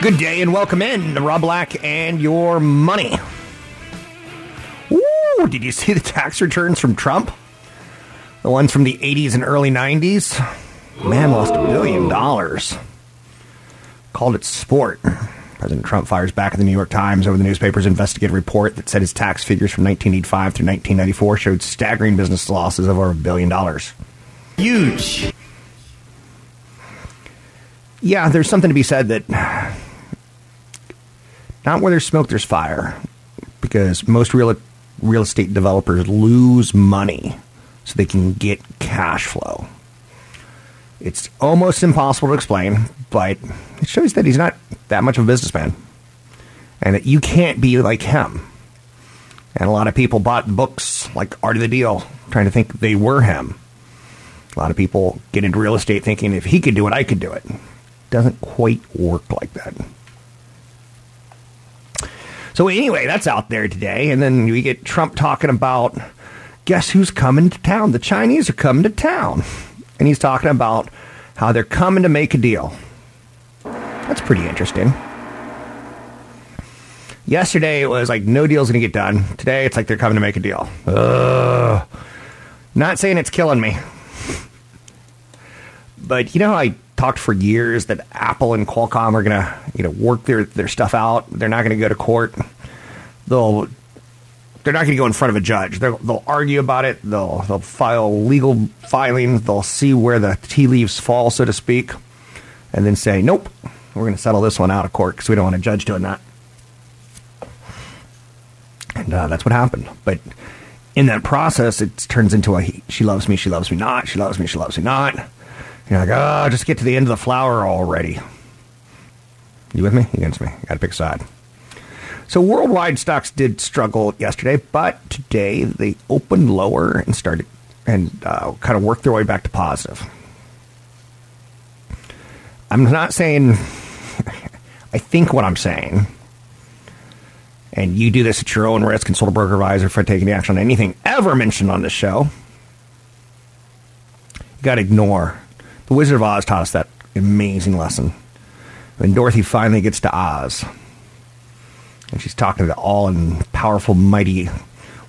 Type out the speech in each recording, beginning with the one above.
Good day and welcome in to Rob Black and your money. Ooh, did you see the tax returns from Trump? The ones from the 80s and early 90s? Man lost a billion dollars. Called it sport. President Trump fires back at the New York Times over the newspaper's investigative report that said his tax figures from 1985 through 1994 showed staggering business losses of over a billion dollars. Huge. Yeah, there's something to be said that not where there's smoke, there's fire. Because most real real estate developers lose money so they can get cash flow. It's almost impossible to explain, but it shows that he's not that much of a businessman. And that you can't be like him. And a lot of people bought books like Art of the Deal, trying to think they were him. A lot of people get into real estate thinking if he could do it, I could do it. Doesn't quite work like that. So anyway, that's out there today, and then we get Trump talking about guess who's coming to town? The Chinese are coming to town, and he's talking about how they're coming to make a deal. That's pretty interesting. Yesterday it was like no deal's gonna get done. Today it's like they're coming to make a deal. Ugh. Not saying it's killing me, but you know I talked for years that Apple and Qualcomm are going to, you know, work their, their stuff out. They're not going to go to court. They'll they're not going to go in front of a judge. They'll, they'll argue about it. They'll they'll file legal filings. They'll see where the tea leaves fall, so to speak, and then say, "Nope, we're going to settle this one out of court because we don't want a judge doing that." And uh, that's what happened. But in that process, it turns into a "she loves me, she loves me not, she loves me, she loves me not." You're like, oh, just get to the end of the flower already. You with me? Against me? Got to pick a side. So worldwide stocks did struggle yesterday, but today they opened lower and started and uh, kind of worked their way back to positive. I'm not saying. I think what I'm saying, and you do this at your own risk. Consult a broker advisor for taking action on anything ever mentioned on this show. You got to ignore the Wizard of Oz taught us that amazing lesson. When Dorothy finally gets to Oz, and she's talking to the all and powerful, mighty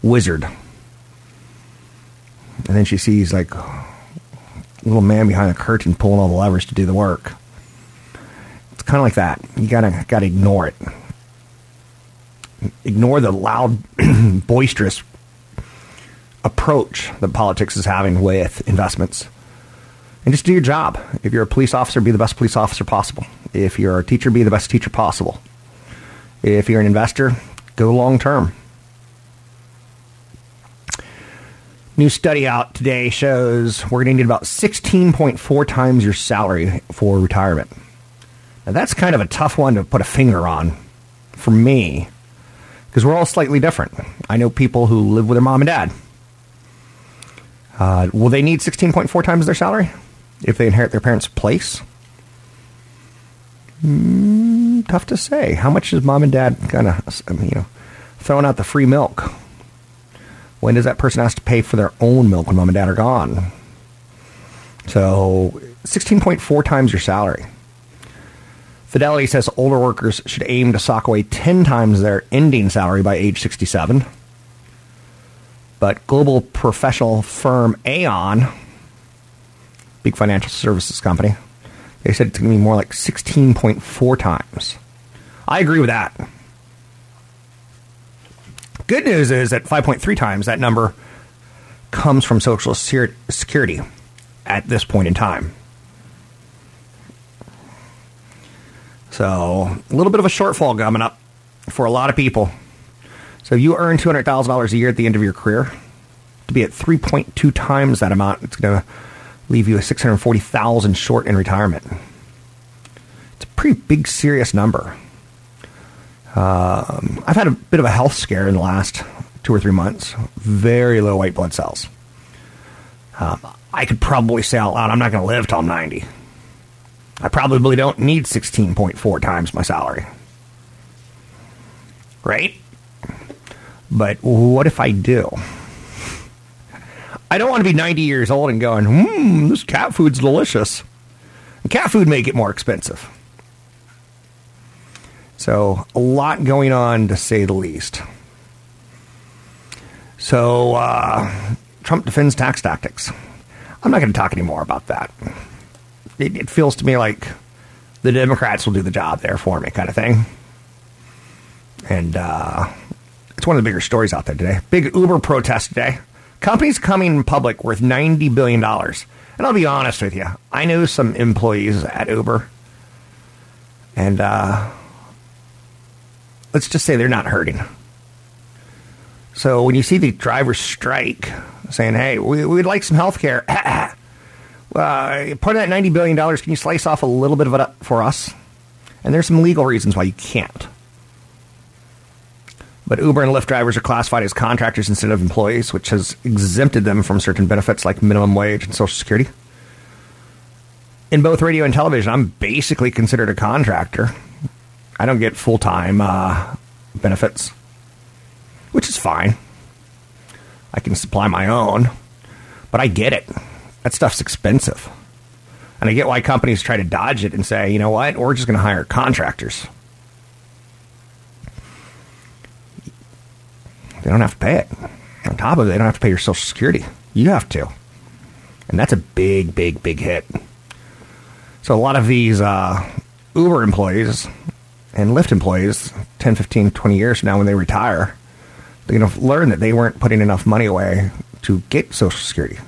wizard. And then she sees like a little man behind a curtain pulling all the levers to do the work. It's kind of like that. You gotta gotta ignore it. Ignore the loud, boisterous approach that politics is having with investments and just do your job. If you're a police officer, be the best police officer possible. If you're a teacher, be the best teacher possible. If you're an investor, go long term. New study out today shows we're going to need about 16.4 times your salary for retirement. Now, that's kind of a tough one to put a finger on for me because we're all slightly different. I know people who live with their mom and dad Uh, will they need 16.4 times their salary if they inherit their parents' place? Mm, tough to say. How much is mom and dad kind of, you know, throwing out the free milk? When does that person have to pay for their own milk when mom and dad are gone? So, 16.4 times your salary. Fidelity says older workers should aim to sock away 10 times their ending salary by age 67. But global professional firm Aon, big financial services company, they said it's going to be more like 16.4 times. I agree with that. Good news is that 5.3 times that number comes from Social Security at this point in time. So, a little bit of a shortfall coming up for a lot of people. So, you earn $200,000 a year at the end of your career, to be at 3.2 times that amount, it's going to leave you a 640,000 short in retirement. It's a pretty big, serious number. Um, I've had a bit of a health scare in the last two or three months. Very low white blood cells. Um, I could probably say out loud, I'm not going to live till I'm 90. I probably don't need 16.4 times my salary. Right? But what if I do? I don't want to be 90 years old and going, hmm, this cat food's delicious. And cat food may get more expensive. So, a lot going on to say the least. So, uh, Trump defends tax tactics. I'm not going to talk anymore about that. It, it, feels to me like the Democrats will do the job there for me, kind of thing. And uh, it's one of the bigger stories out there today. Big Uber protest today. Companies coming public worth $90 billion. And I'll be honest with you, I know some employees at Uber. And uh, let's just say they're not hurting. So when you see the drivers strike, saying, hey, we, would like some health care. uh, part of that $90 billion, can you slice off a little bit of it up for us? And there's some legal reasons why you can't. But Uber and Lyft drivers are classified as contractors instead of employees, which has exempted them from certain benefits like minimum wage and Social Security. In both radio and television, I'm basically considered a contractor. I don't get full time uh, benefits, which is fine. I can supply my own, but I get it. That stuff's expensive. And I get why companies try to dodge it and say, you know what, we're just going to hire contractors. They don't have to pay it. On top of it, they don't have to pay your Social Security. You have to. And that's a big, big, big hit. So a lot of these uh, Uber employees and Lyft employees, 10, 15, 20 years from now when they retire, they're going to learn that they weren't putting enough money away to get Social Security.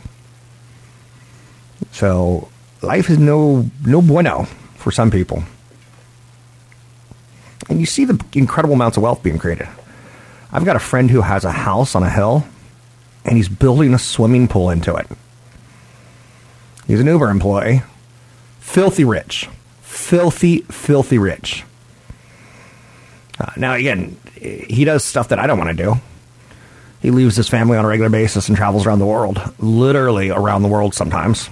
So life is no no bueno for some people. And you see the incredible amounts of wealth being created. I've got a friend who has a house on a hill and he's building a swimming pool into it. He's an Uber employee. Filthy rich. Filthy, filthy rich. Uh, now, again, he does stuff that I don't want to do. He leaves his family on a regular basis and travels around the world, literally around the world sometimes.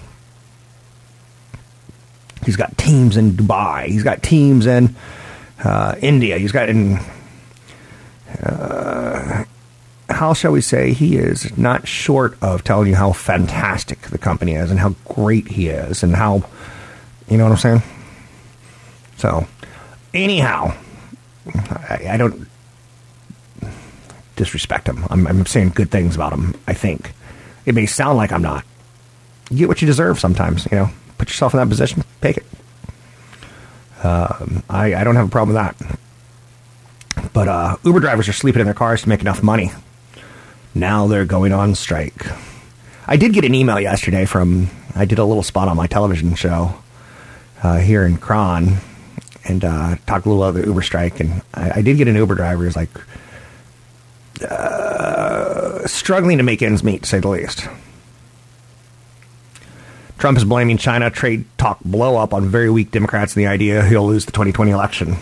He's got teams in Dubai. He's got teams in uh, India. He's got in uh, how shall we say, he is not short of telling you how fantastic the company is and how great he is and how, you know what I'm saying? So, anyhow, I, I don't disrespect him. I'm, I'm, saying good things about him, I think. It may sound like I'm not. You get what you deserve sometimes, you know. Put yourself in that position, take it. Um, I, I don't have a problem with that. But uh, Uber drivers are sleeping in their cars to make enough money. Now they're going on strike. I did get an email yesterday from, I did a little spot on my television show uh, here in KRON and uh, talked a little about the Uber strike. And I, I did get an Uber driver who's like uh, struggling to make ends meet, to say the least. Trump is blaming China trade talk blow up on very weak Democrats and the idea he'll lose the 2020 election.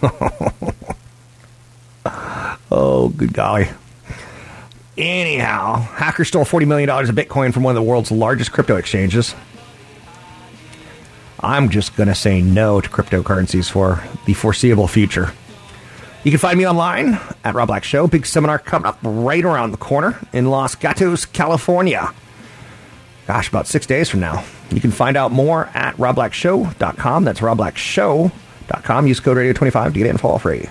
Oh, good golly. Anyhow, hackers stole $40 million of Bitcoin from one of the world's largest crypto exchanges. I'm just going to say no to cryptocurrencies for the foreseeable future. You can find me online at Rob Black Show. Big seminar coming up right around the corner in Los Gatos, California. Gosh, about six days from now. You can find out more at robblackshow.com. That's robblackshow.com. Use code radio25 to get info all free.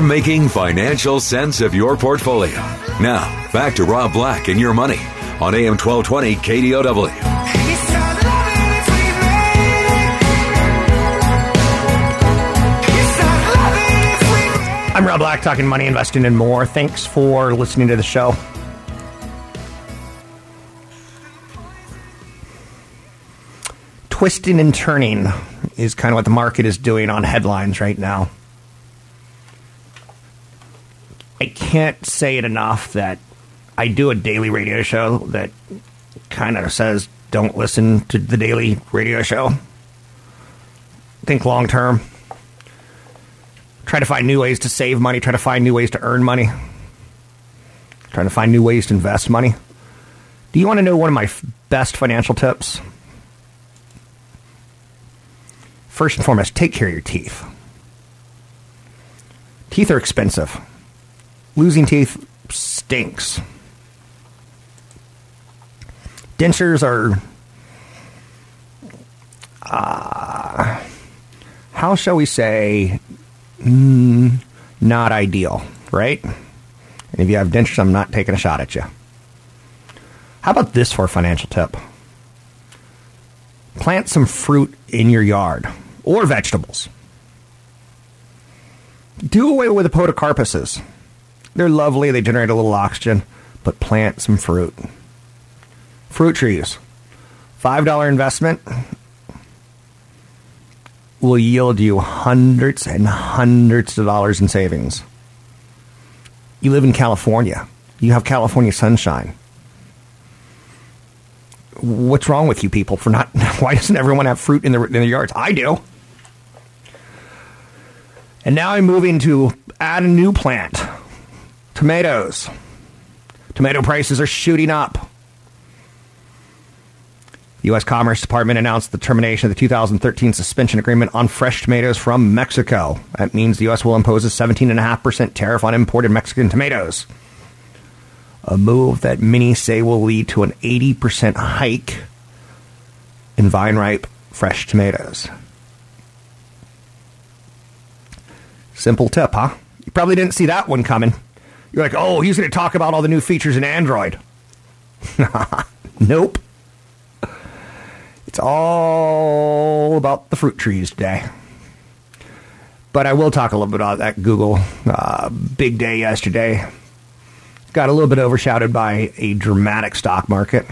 We're making financial sense of your portfolio. Now, back to Rob Black and your money on AM 1220 KDOW. I'm Rob Black, talking money, investing, and more. Thanks for listening to the show. Twisting and turning is kind of what the market is doing on headlines right now. I can't say it enough that I do a daily radio show that kind of says don't listen to the daily radio show. Think long term. Try to find new ways to save money, try to find new ways to earn money, trying to find new ways to invest money. Do you want to know one of my f- best financial tips? First and foremost, take care of your teeth. Teeth are expensive. Losing teeth stinks. Dentures are, uh, how shall we say, mm, not ideal, right? And if you have dentures, I'm not taking a shot at you. How about this for a financial tip? Plant some fruit in your yard or vegetables. Do away with the podocarpuses. They're lovely, they generate a little oxygen, but plant some fruit. Fruit trees. $5 investment will yield you hundreds and hundreds of dollars in savings. You live in California. You have California sunshine. What's wrong with you people for not? Why doesn't everyone have fruit in their in their yards? I do. And now I'm moving to add a new plant tomatoes. Tomato prices are shooting up. The U.S. Commerce Department announced the termination of the 2013 suspension agreement on fresh tomatoes from Mexico. That means the U.S. will impose a 17.5% tariff on imported Mexican tomatoes. A move that many say will lead to an 80% hike in vine ripe fresh tomatoes. Simple tip, huh? You probably didn't see that one coming. You're like, oh, he's going to talk about all the new features in Android. nope. It's all about the fruit trees today. But I will talk a little bit about that Google uh, big day yesterday. Got a little bit overshadowed by a dramatic stock market.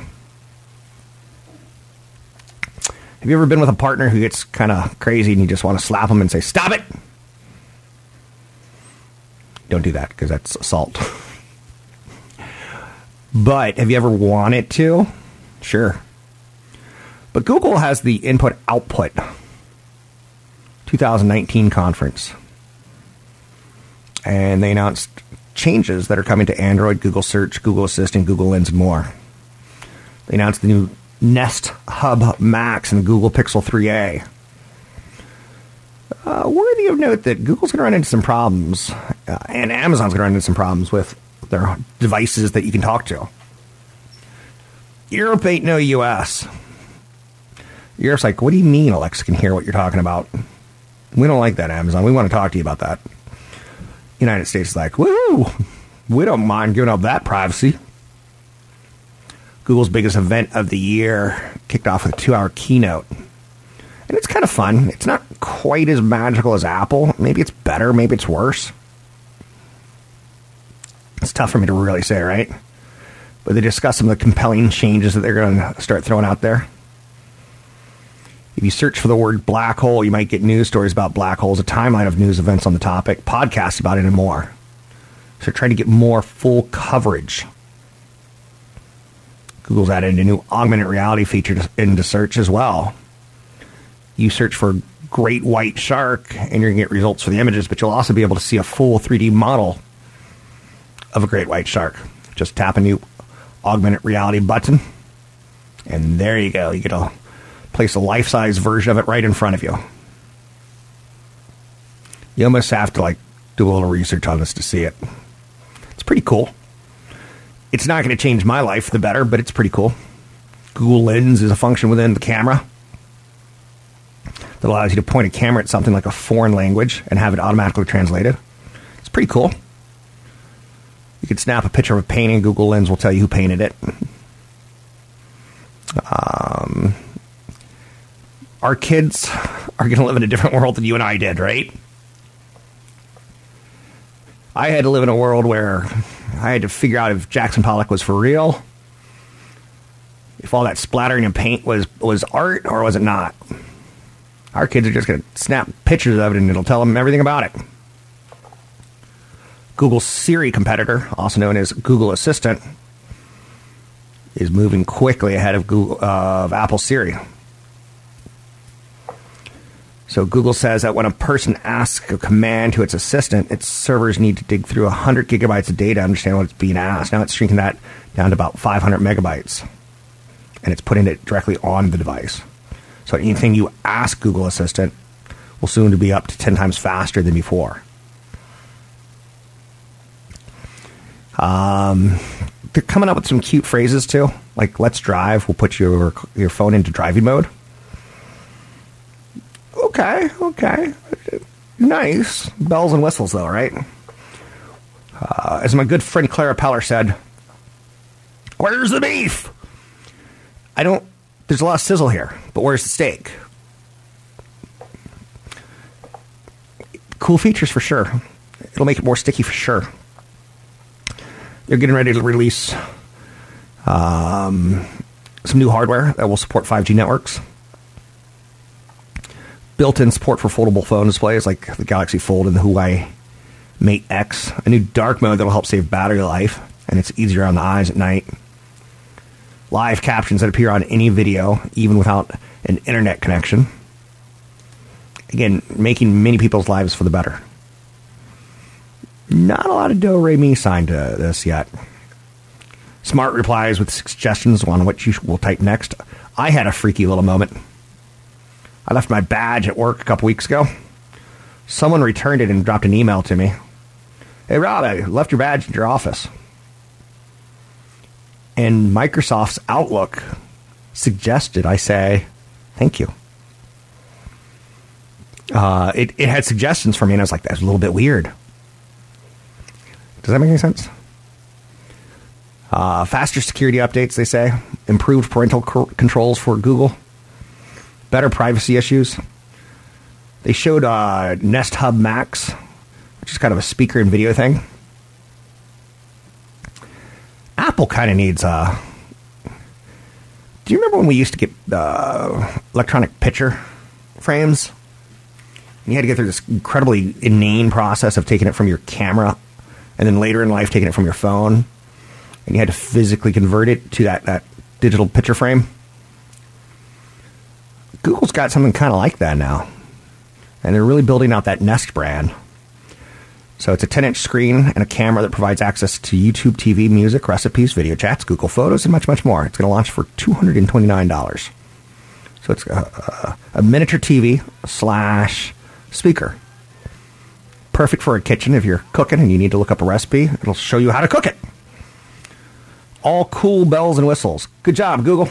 Have you ever been with a partner who gets kind of crazy and you just want to slap them and say, stop it? Don't do that because that's assault. but have you ever wanted to? Sure. But Google has the input output 2019 conference. And they announced changes that are coming to Android, Google Search, Google Assistant, Google Lens, and more. They announced the new Nest Hub Max and Google Pixel 3a. Uh, worthy of note that Google's going to run into some problems, uh, and Amazon's going to run into some problems with their devices that you can talk to. Europe ain't no US. Europe's like, what do you mean Alexa can hear what you're talking about? We don't like that, Amazon. We want to talk to you about that. United States is like, woo, we don't mind giving up that privacy. Google's biggest event of the year kicked off with a two hour keynote. And it's kind of fun. It's not quite as magical as Apple. Maybe it's better, maybe it's worse. It's tough for me to really say, right? But they discuss some of the compelling changes that they're going to start throwing out there. If you search for the word black hole, you might get news stories about black holes, a timeline of news events on the topic, podcasts about it, and more. So trying to get more full coverage. Google's added a new augmented reality feature into search as well. You search for great white shark and you're going to get results for the images, but you'll also be able to see a full 3D model of a great white shark. Just tap a new augmented reality button, and there you go. You get to place a life size version of it right in front of you. You almost have to like do a little research on this to see it. It's pretty cool. It's not going to change my life the better, but it's pretty cool. Google Lens is a function within the camera that allows you to point a camera at something like a foreign language and have it automatically translated. It's pretty cool. You can snap a picture of a painting. Google Lens will tell you who painted it. Um, our kids are going to live in a different world than you and I did, right? I had to live in a world where I had to figure out if Jackson Pollock was for real, if all that splattering and paint was was art or was it not. Our kids are just going to snap pictures of it and it'll tell them everything about it. Google's Siri competitor, also known as Google Assistant, is moving quickly ahead of Google uh, of Apple Siri. So Google says that when a person asks a command to its assistant, its servers need to dig through 100 gigabytes of data to understand what's being asked. Now it's shrinking that down to about 500 megabytes, and it's putting it directly on the device. So anything you ask Google Assistant will soon be up to 10 times faster than before. Um, they're coming up with some cute phrases too, like "Let's drive." We'll put your your phone into driving mode. Okay, okay, nice bells and whistles though, right? Uh, as my good friend Clara Peller said, "Where's the beef?" I don't. There's a lot of sizzle here, but where's the steak? Cool features for sure. It'll make it more sticky for sure. They're getting ready to release um, some new hardware that will support 5G networks. Built-in support for foldable phone displays like the Galaxy Fold and the Huawei Mate X. A new dark mode that will help save battery life, and it's easier on the eyes at night. Live captions that appear on any video, even without an internet connection. Again, making many people's lives for the better. Not a lot of do re mi signed to this yet. Smart replies with suggestions on what you will type next. I had a freaky little moment. I left my badge at work a couple weeks ago. Someone returned it and dropped an email to me. Hey, Rob, I left your badge in your office. And Microsoft's Outlook suggested I say thank you. Uh, it, it had suggestions for me, and I was like, that's a little bit weird. Does that make any sense? Uh, faster security updates, they say. Improved parental c- controls for Google. Better privacy issues. They showed uh, Nest Hub Max, which is kind of a speaker and video thing. Apple kind of needs. Uh, do you remember when we used to get uh, electronic picture frames? And you had to get through this incredibly inane process of taking it from your camera and then later in life taking it from your phone and you had to physically convert it to that, that digital picture frame. Google's got something kind of like that now. And they're really building out that Nest brand. So it's a 10 inch screen and a camera that provides access to YouTube TV, music, recipes, video chats, Google Photos, and much, much more. It's going to launch for $229. So it's a, a, a miniature TV slash speaker. Perfect for a kitchen if you're cooking and you need to look up a recipe. It'll show you how to cook it. All cool bells and whistles. Good job, Google.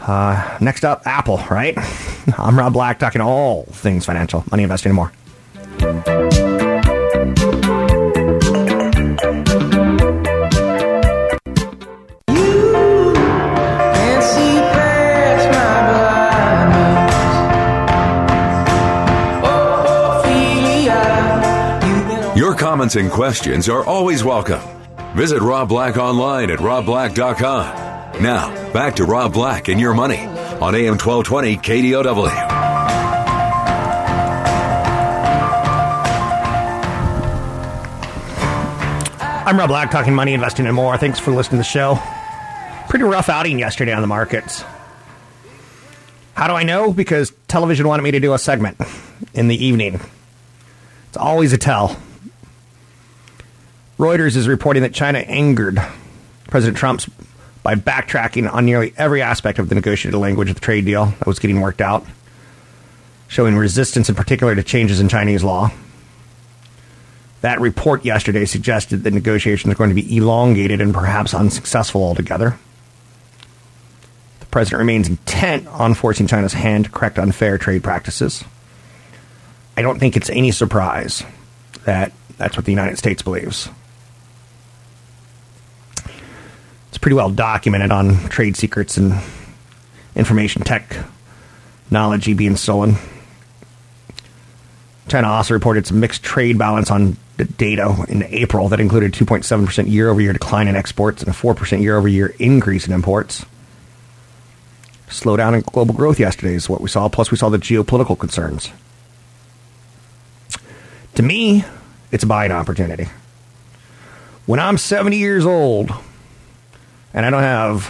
Uh, next up, Apple, right? I'm Rob Black, talking all things financial, money investing, and more. Comments and questions are always welcome. Visit Rob Black online at robblack.com. Now, back to Rob Black and your money on AM 1220 KDOW. I'm Rob Black, talking money, investing, and more. Thanks for listening to the show. Pretty rough outing yesterday on the markets. How do I know? Because television wanted me to do a segment in the evening. It's always a tell. Reuters is reporting that China angered President Trump's by backtracking on nearly every aspect of the negotiated language of the trade deal that was getting worked out, showing resistance in particular to changes in Chinese law. That report yesterday suggested that negotiations are going to be elongated and perhaps unsuccessful altogether. The president remains intent on forcing China's hand to correct unfair trade practices. I don't think it's any surprise that that's what the United States believes. It's pretty well documented on trade secrets and information technology being stolen. China also reported some mixed trade balance on the data in April that included 2.7% year over year decline in exports and a 4% year over year increase in imports. Slowdown in global growth yesterday is what we saw, plus, we saw the geopolitical concerns. To me, it's a buying opportunity. When I'm 70 years old and I don't have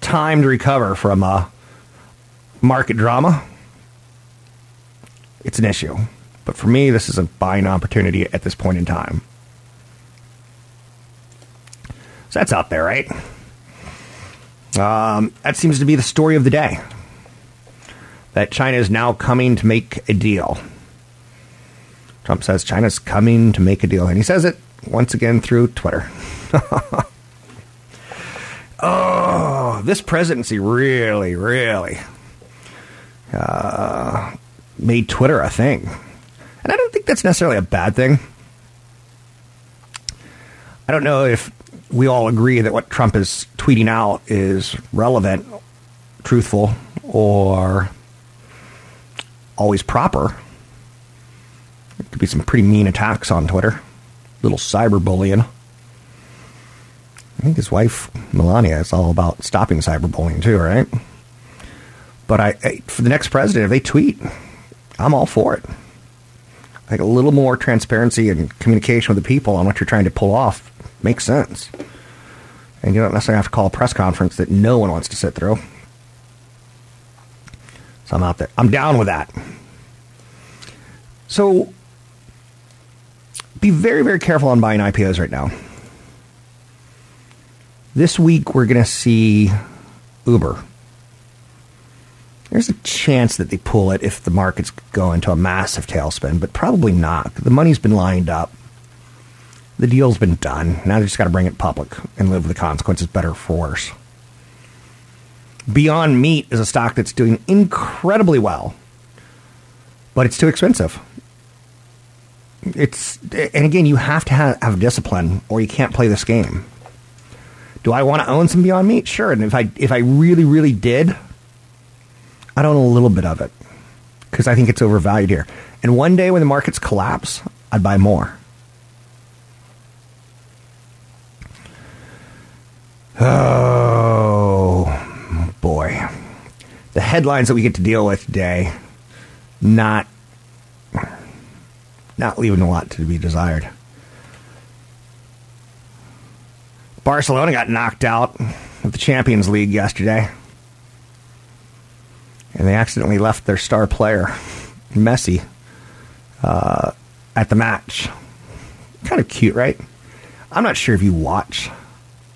time to recover from a market drama, it's an issue. But for me, this is a buying opportunity at this point in time. So that's out there, right? Um, that seems to be the story of the day. That China is now coming to make a deal. Trump says China's coming to make a deal, and he says it once again through Twitter. oh, this presidency really, really uh, made Twitter a thing. And I don't think that's necessarily a bad thing. I don't know if we all agree that what Trump is tweeting out is relevant, truthful, or always proper. There could be some pretty mean attacks on Twitter, little cyberbullying. I think his wife Melania is all about stopping cyberbullying too, right? But I, I for the next president, if they tweet, I'm all for it. Like a little more transparency and communication with the people on what you're trying to pull off makes sense. And you don't necessarily have to call a press conference that no one wants to sit through. So I'm out there. I'm down with that. So be very, very careful on buying IPOs right now. This week, we're going to see Uber. There's a chance that they pull it if the markets go into a massive tailspin, but probably not. The money's been lined up. The deal's been done. Now they just got to bring it public and live with the consequences, better for worse. Beyond Meat is a stock that's doing incredibly well, but it's too expensive. It's and again, you have to have, have discipline, or you can't play this game. Do I want to own some Beyond Meat? Sure. And if I if I really really did, I'd own a little bit of it because I think it's overvalued here. And one day when the markets collapse, I'd buy more. Oh boy, the headlines that we get to deal with today, not not leaving a lot to be desired. Barcelona got knocked out of the Champions League yesterday. And they accidentally left their star player, Messi, uh, at the match. Kind of cute, right? I'm not sure if you watch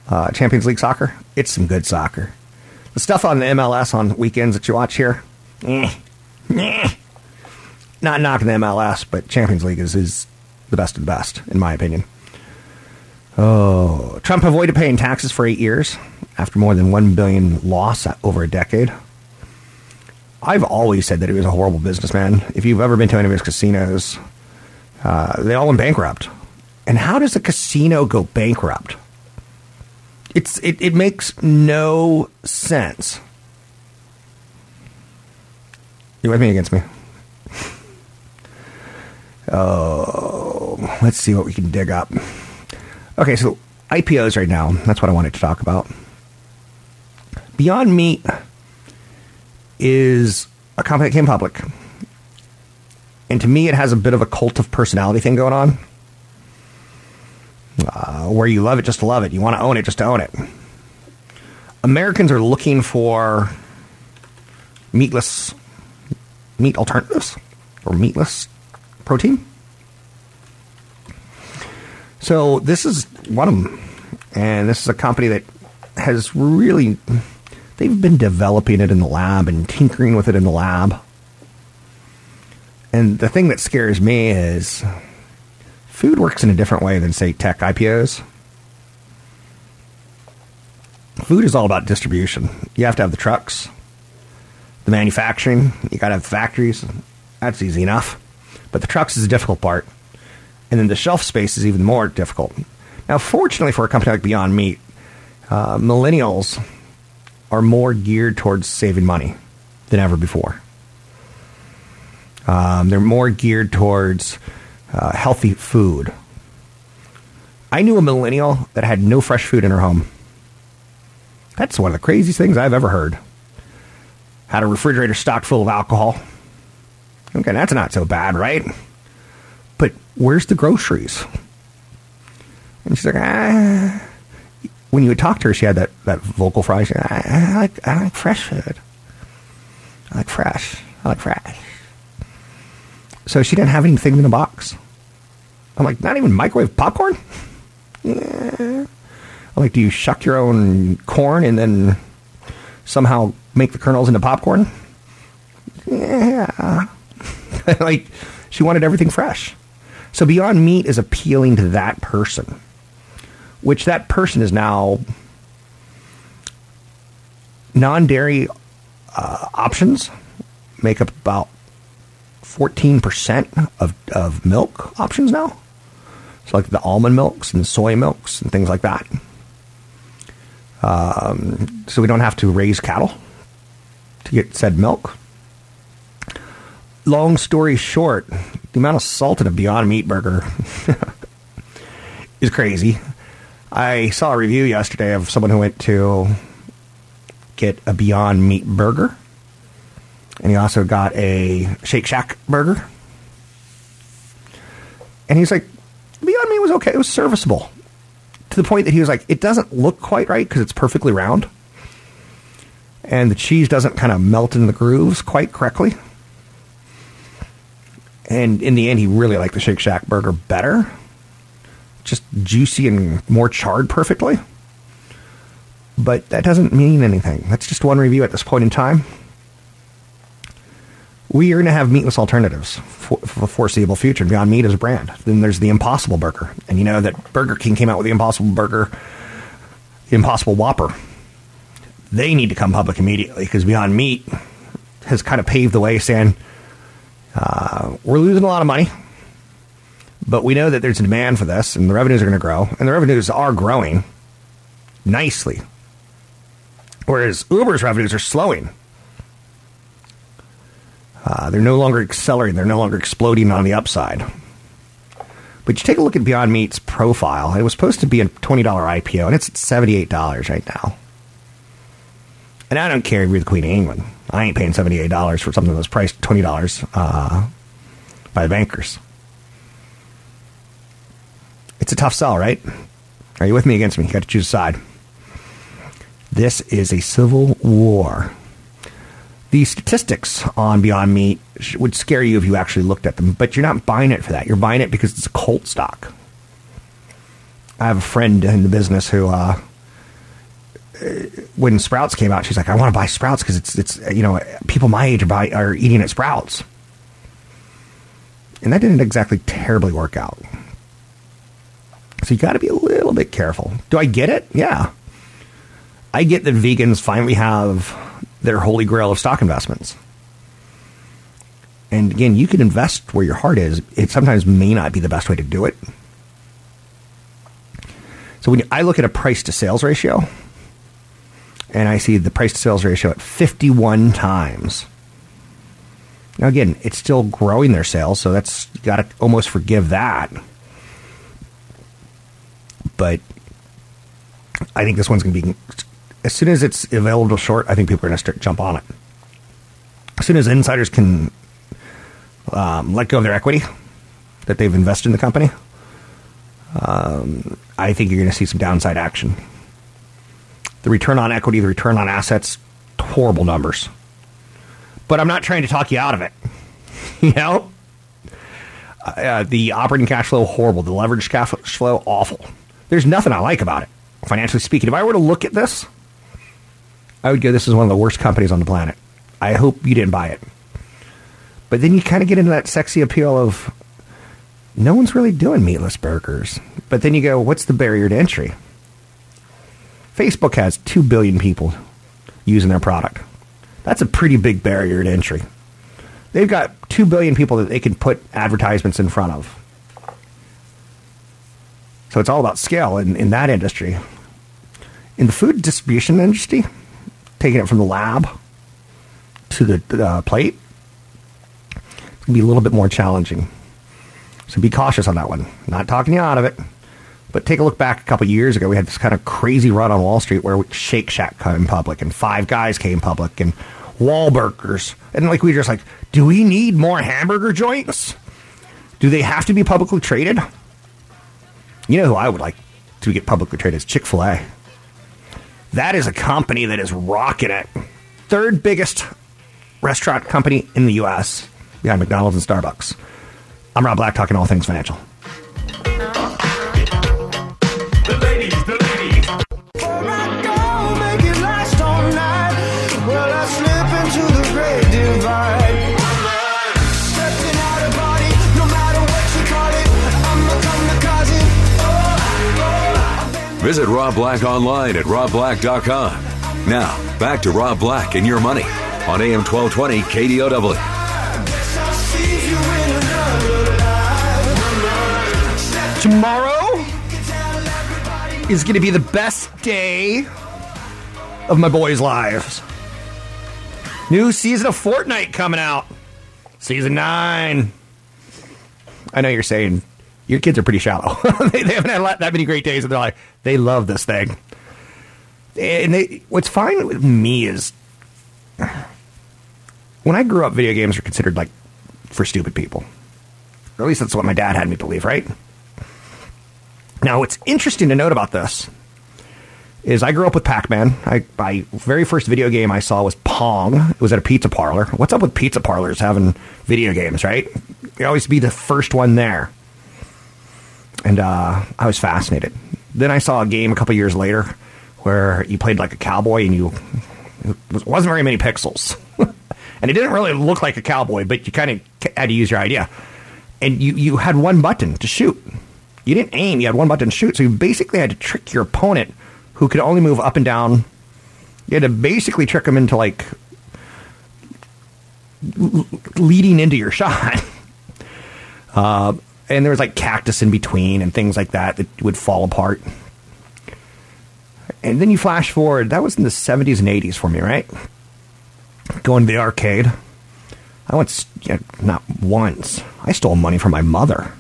uh, Champions League soccer. It's some good soccer. The stuff on the MLS on weekends that you watch here, eh, eh. Not knocking the MLS, but Champions League is, is the best of the best, in my opinion. Oh, Trump avoided paying taxes for eight years after more than one billion loss over a decade. I've always said that he was a horrible businessman. If you've ever been to any of his casinos, uh, they all went bankrupt. And how does a casino go bankrupt? It's it, it makes no sense. You with me against me? Oh, let's see what we can dig up. Okay, so IPOs right now. That's what I wanted to talk about. Beyond Meat is a company that came public. And to me, it has a bit of a cult of personality thing going on. Uh, where you love it just to love it. You want to own it just to own it. Americans are looking for meatless meat alternatives or meatless protein. So this is one of them, and this is a company that has really they've been developing it in the lab and tinkering with it in the lab. And the thing that scares me is food works in a different way than say tech IPOs. Food is all about distribution. You have to have the trucks, the manufacturing, you got to have factories. That's easy enough. But the trucks is the difficult part. And then the shelf space is even more difficult. Now, fortunately for a company like Beyond Meat, uh, millennials are more geared towards saving money than ever before. Um, they're more geared towards uh, healthy food. I knew a millennial that had no fresh food in her home. That's one of the craziest things I've ever heard. Had a refrigerator stocked full of alcohol. Okay, that's not so bad, right? Where's the groceries? And she's like, ah. When you would talk to her, she had that, that vocal fry. I, I, like, I like fresh food. I like fresh. I like fresh. So she didn't have anything in a box. I'm like, not even microwave popcorn? Yeah. I'm like, do you shuck your own corn and then somehow make the kernels into popcorn? Yeah. like, she wanted everything fresh. So Beyond Meat is appealing to that person, which that person is now non dairy uh, options make up about 14% of, of milk options now. So, like the almond milks and soy milks and things like that. Um, so, we don't have to raise cattle to get said milk. Long story short, the amount of salt in a Beyond Meat burger is crazy. I saw a review yesterday of someone who went to get a Beyond Meat burger and he also got a Shake Shack burger. And he's like, Beyond Meat was okay. It was serviceable. To the point that he was like, it doesn't look quite right because it's perfectly round. And the cheese doesn't kind of melt in the grooves quite correctly. And in the end, he really liked the Shake Shack burger better. Just juicy and more charred perfectly. But that doesn't mean anything. That's just one review at this point in time we are going to have meatless alternatives for, the foreseeable future. Beyond Meat is a brand. Then there's the Impossible Burger. And you know that Burger King came out with the Impossible Burger, the Impossible Whopper. They need to come public immediately because Beyond Meat has kind of paved the way saying, uh, we're losing a lot of money, but we know that there's a demand for this and the revenues are going to grow. And the revenues are growing nicely. Whereas Uber's revenues are slowing. Uh, they're no longer accelerating, they're no longer exploding on the upside. But you take a look at Beyond Meat's profile, it was supposed to be a $20 IPO, and it's at $78 right now. And I don't care if you're the Queen of England. I ain't paying $78 for something that's priced $20 uh, by the bankers. It's a tough sell, right? Are you with me against me? You got to choose a side. This is a civil war the statistics on Beyond Meat would scare you if you actually looked at them, but you're not buying it for that. You're buying it because it's a cult stock. I have a friend in the business who, uh, when Sprouts came out, she's like, "I want to buy Sprouts because it's it's you know people my age are buy, are eating at Sprouts," and that didn't exactly terribly work out. So you got to be a little bit careful. Do I get it? Yeah, I get that vegans finally have their holy grail of stock investments. And again, you can invest where your heart is. It sometimes may not be the best way to do it. So when I look at a price to sales ratio, and I see the price to sales ratio at 51 times. Now, again, it's still growing their sales, so that's got to almost forgive that. But I think this one's going to be as soon as it's available short, I think people are going to start jump on it. As soon as insiders can um, let go of their equity that they've invested in the company, um, I think you're going to see some downside action. The return on equity, the return on assets, horrible numbers. But I'm not trying to talk you out of it. you know? Uh, the operating cash flow, horrible. The leverage cash flow, awful. There's nothing I like about it, financially speaking. If I were to look at this, I would go, this is one of the worst companies on the planet. I hope you didn't buy it. But then you kind of get into that sexy appeal of no one's really doing meatless burgers. But then you go, what's the barrier to entry? Facebook has 2 billion people using their product. That's a pretty big barrier to entry. They've got 2 billion people that they can put advertisements in front of. So it's all about scale in, in that industry. In the food distribution industry, taking it from the lab to the uh, plate, it's going to be a little bit more challenging. So be cautious on that one. Not talking you out of it. But take a look back a couple years ago. We had this kind of crazy run on Wall Street where Shake Shack came public and Five Guys came public and Wahlburgers. And like we were just like, do we need more hamburger joints? Do they have to be publicly traded? You know who I would like to get publicly traded is Chick fil A. That is a company that is rocking it. Third biggest restaurant company in the U.S. behind McDonald's and Starbucks. I'm Rob Black, talking all things financial. Visit Rob Black online at robblack.com. Now, back to Rob Black and your money on AM 1220 KDOW. Tomorrow is going to be the best day of my boys' lives. New season of Fortnite coming out. Season 9. I know you're saying your kids are pretty shallow. they, they, haven't had that many great days in their life. They love this thing. And they, what's fine with me is when I grew up, video games were considered like for stupid people. Or at least that's what my dad had me believe, right? Now, what's interesting to note about this is I grew up with Pac-Man. My very first video game I saw was Pong. It was at a pizza parlor. What's up with pizza parlors having video games, right? You always be the first one there. And uh, I was fascinated. Then I saw a game a couple years later where you played like a cowboy and you it wasn't very many pixels. and it didn't really look like a cowboy, but you kind of had to use your idea. And you, you had one button to shoot you didn't aim, you had one button to shoot. So you basically had to trick your opponent who could only move up and down. You had to basically trick them into like leading into your shot. Uh, and there was like cactus in between and things like that that would fall apart. And then you flash forward, that was in the 70s and 80s for me, right? Going to the arcade. I went, you know, not once. I stole money from my mother.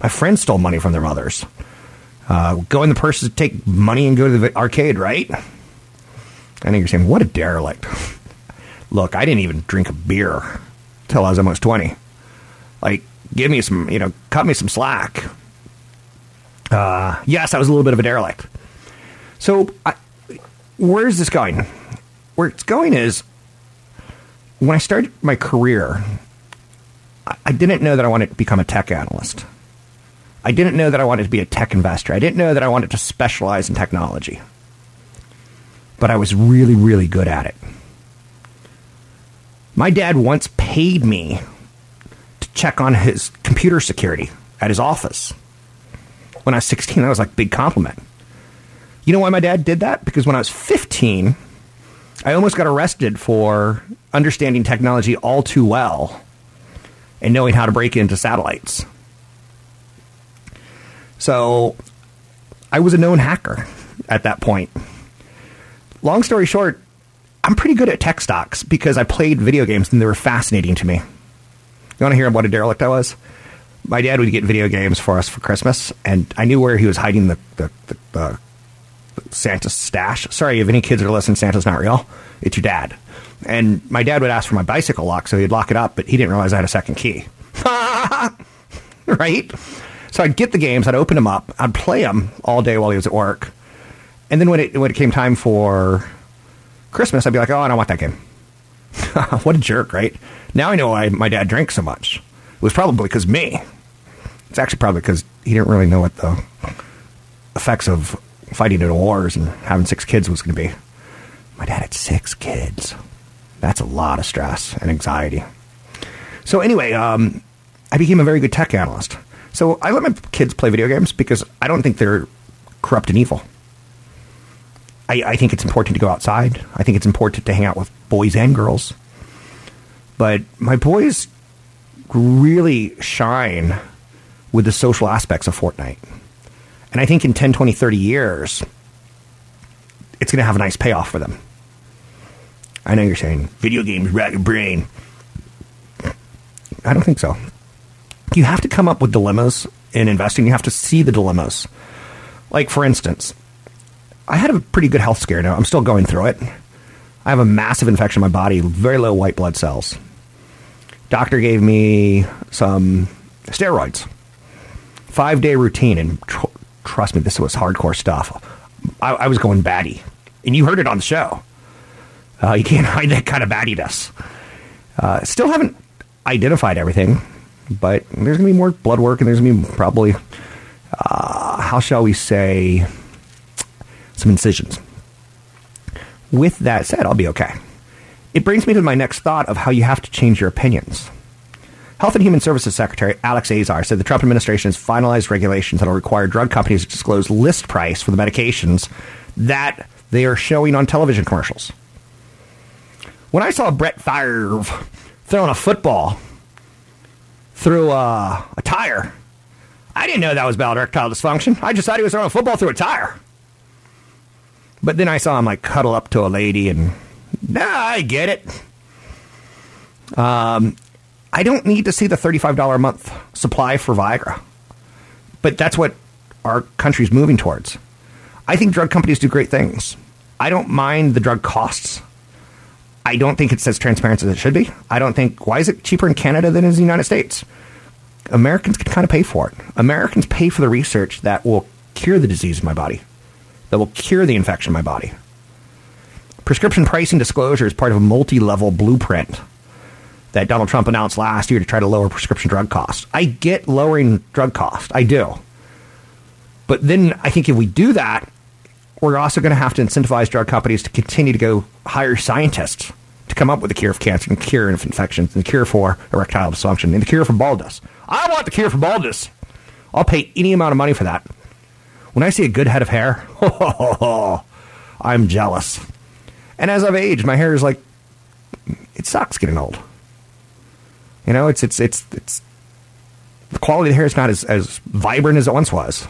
My friends stole money from their mothers. Uh, go in the purse to take money and go to the arcade, right? I know you're saying, what a derelict. Look, I didn't even drink a beer till I was almost 20. Like, give me some, you know, cut me some slack. Uh, yes, I was a little bit of a derelict. So, I, where's this going? Where it's going is when I started my career, I, I didn't know that I wanted to become a tech analyst. I didn't know that I wanted to be a tech investor. I didn't know that I wanted to specialize in technology. But I was really, really good at it. My dad once paid me check on his computer security at his office. When I was 16, that was like big compliment. You know why my dad did that? Because when I was 15, I almost got arrested for understanding technology all too well and knowing how to break into satellites. So I was a known hacker at that point. Long story short, I'm pretty good at tech stocks because I played video games and they were fascinating to me. You want to hear what a derelict I was? My dad would get video games for us for Christmas, and I knew where he was hiding the, the, the, the stash. Sorry if any kids are listening, Santa's not real. It's your dad. And my dad would ask for my bicycle lock, so he'd lock it up, but he didn't realize I had a second key. right? So I'd get the games, I'd open them up, I'd play them all day while he was at work, and then when it when it came time for Christmas, I'd be like, "Oh, I don't want that game." what a jerk, right? Now I know why my dad drank so much. It was probably because me. It's actually probably because he didn't really know what the effects of fighting in wars and having six kids was going to be. My dad had six kids. That's a lot of stress and anxiety. So anyway, um, I became a very good tech analyst. So I let my kids play video games because I don't think they're corrupt and evil. I, I think it's important to go outside. I think it's important to hang out with boys and girls. But my boys really shine with the social aspects of Fortnite. And I think in 10, 20, 30 years, it's going to have a nice payoff for them. I know you're saying video games rat your brain. I don't think so. You have to come up with dilemmas in investing. You have to see the dilemmas. Like, for instance, I had a pretty good health scare now. I'm still going through it. I have a massive infection in my body, very low white blood cells. Doctor gave me some steroids. Five day routine, and tr- trust me, this was hardcore stuff. I, I, was going batty, and you heard it on the show. Uh, you can't hide that kind of battiness. Uh, still haven't identified everything, but there's going to be more blood work, and there's going to be probably, uh, how shall we say, some incisions. With that said, I'll be okay. It brings me to my next thought of how you have to change your opinions. Health and Human Services Secretary Alex Azar said the Trump administration has finalized regulations that will require drug companies to disclose list price for the medications that they are showing on television commercials. When I saw Brett Favre throwing a football through a, a tire, I didn't know that was bowel erectile dysfunction. I just thought he was throwing a football through a tire. But then I saw him like cuddle up to a lady, and nah, I get it. Um, I don't need to see the thirty-five dollar a month supply for Viagra, but that's what our country's moving towards. I think drug companies do great things. I don't mind the drug costs. I don't think it's as transparent as it should be. I don't think why is it cheaper in Canada than in the United States? Americans can kind of pay for it. Americans pay for the research that will cure the disease in my body that will cure the infection in my body. Prescription pricing disclosure is part of a multi level blueprint that Donald Trump announced last year to try to lower prescription drug costs. I get lowering drug costs, I do. But then I think if we do that, we're also going to have to incentivize drug companies to continue to go hire scientists to come up with the cure of cancer and cure of infections and the cure for erectile dysfunction and the cure for baldness. I want the cure for baldness. I'll pay any amount of money for that. When I see a good head of hair, I'm jealous. And as I've aged, my hair is like it sucks getting old. You know, it's it's it's it's the quality of the hair is not as, as vibrant as it once was.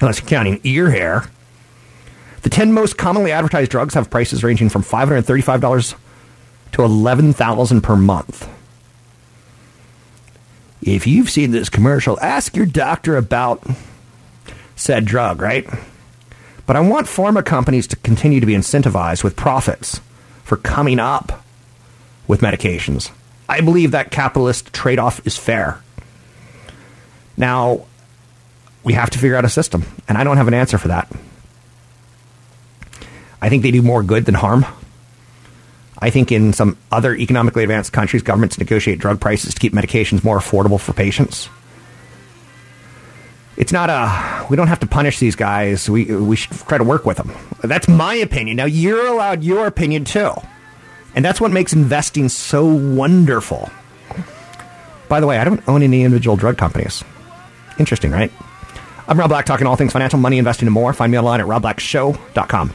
Unless you're counting ear hair. The 10 most commonly advertised drugs have prices ranging from $535 to $11,000 per month. If you've seen this commercial, ask your doctor about said drug, right? But I want pharma companies to continue to be incentivized with profits for coming up with medications. I believe that capitalist trade off is fair. Now, we have to figure out a system, and I don't have an answer for that. I think they do more good than harm. I think in some other economically advanced countries, governments negotiate drug prices to keep medications more affordable for patients it's not a we don't have to punish these guys. We we should try to work with them. That's my opinion. Now you're allowed your opinion too. And that's what makes investing so wonderful. By the way, I don't own any individual drug companies. Interesting, right? I'm Rob Black, talking all things financial, money, investing, and more. Find me online at robblackshow.com.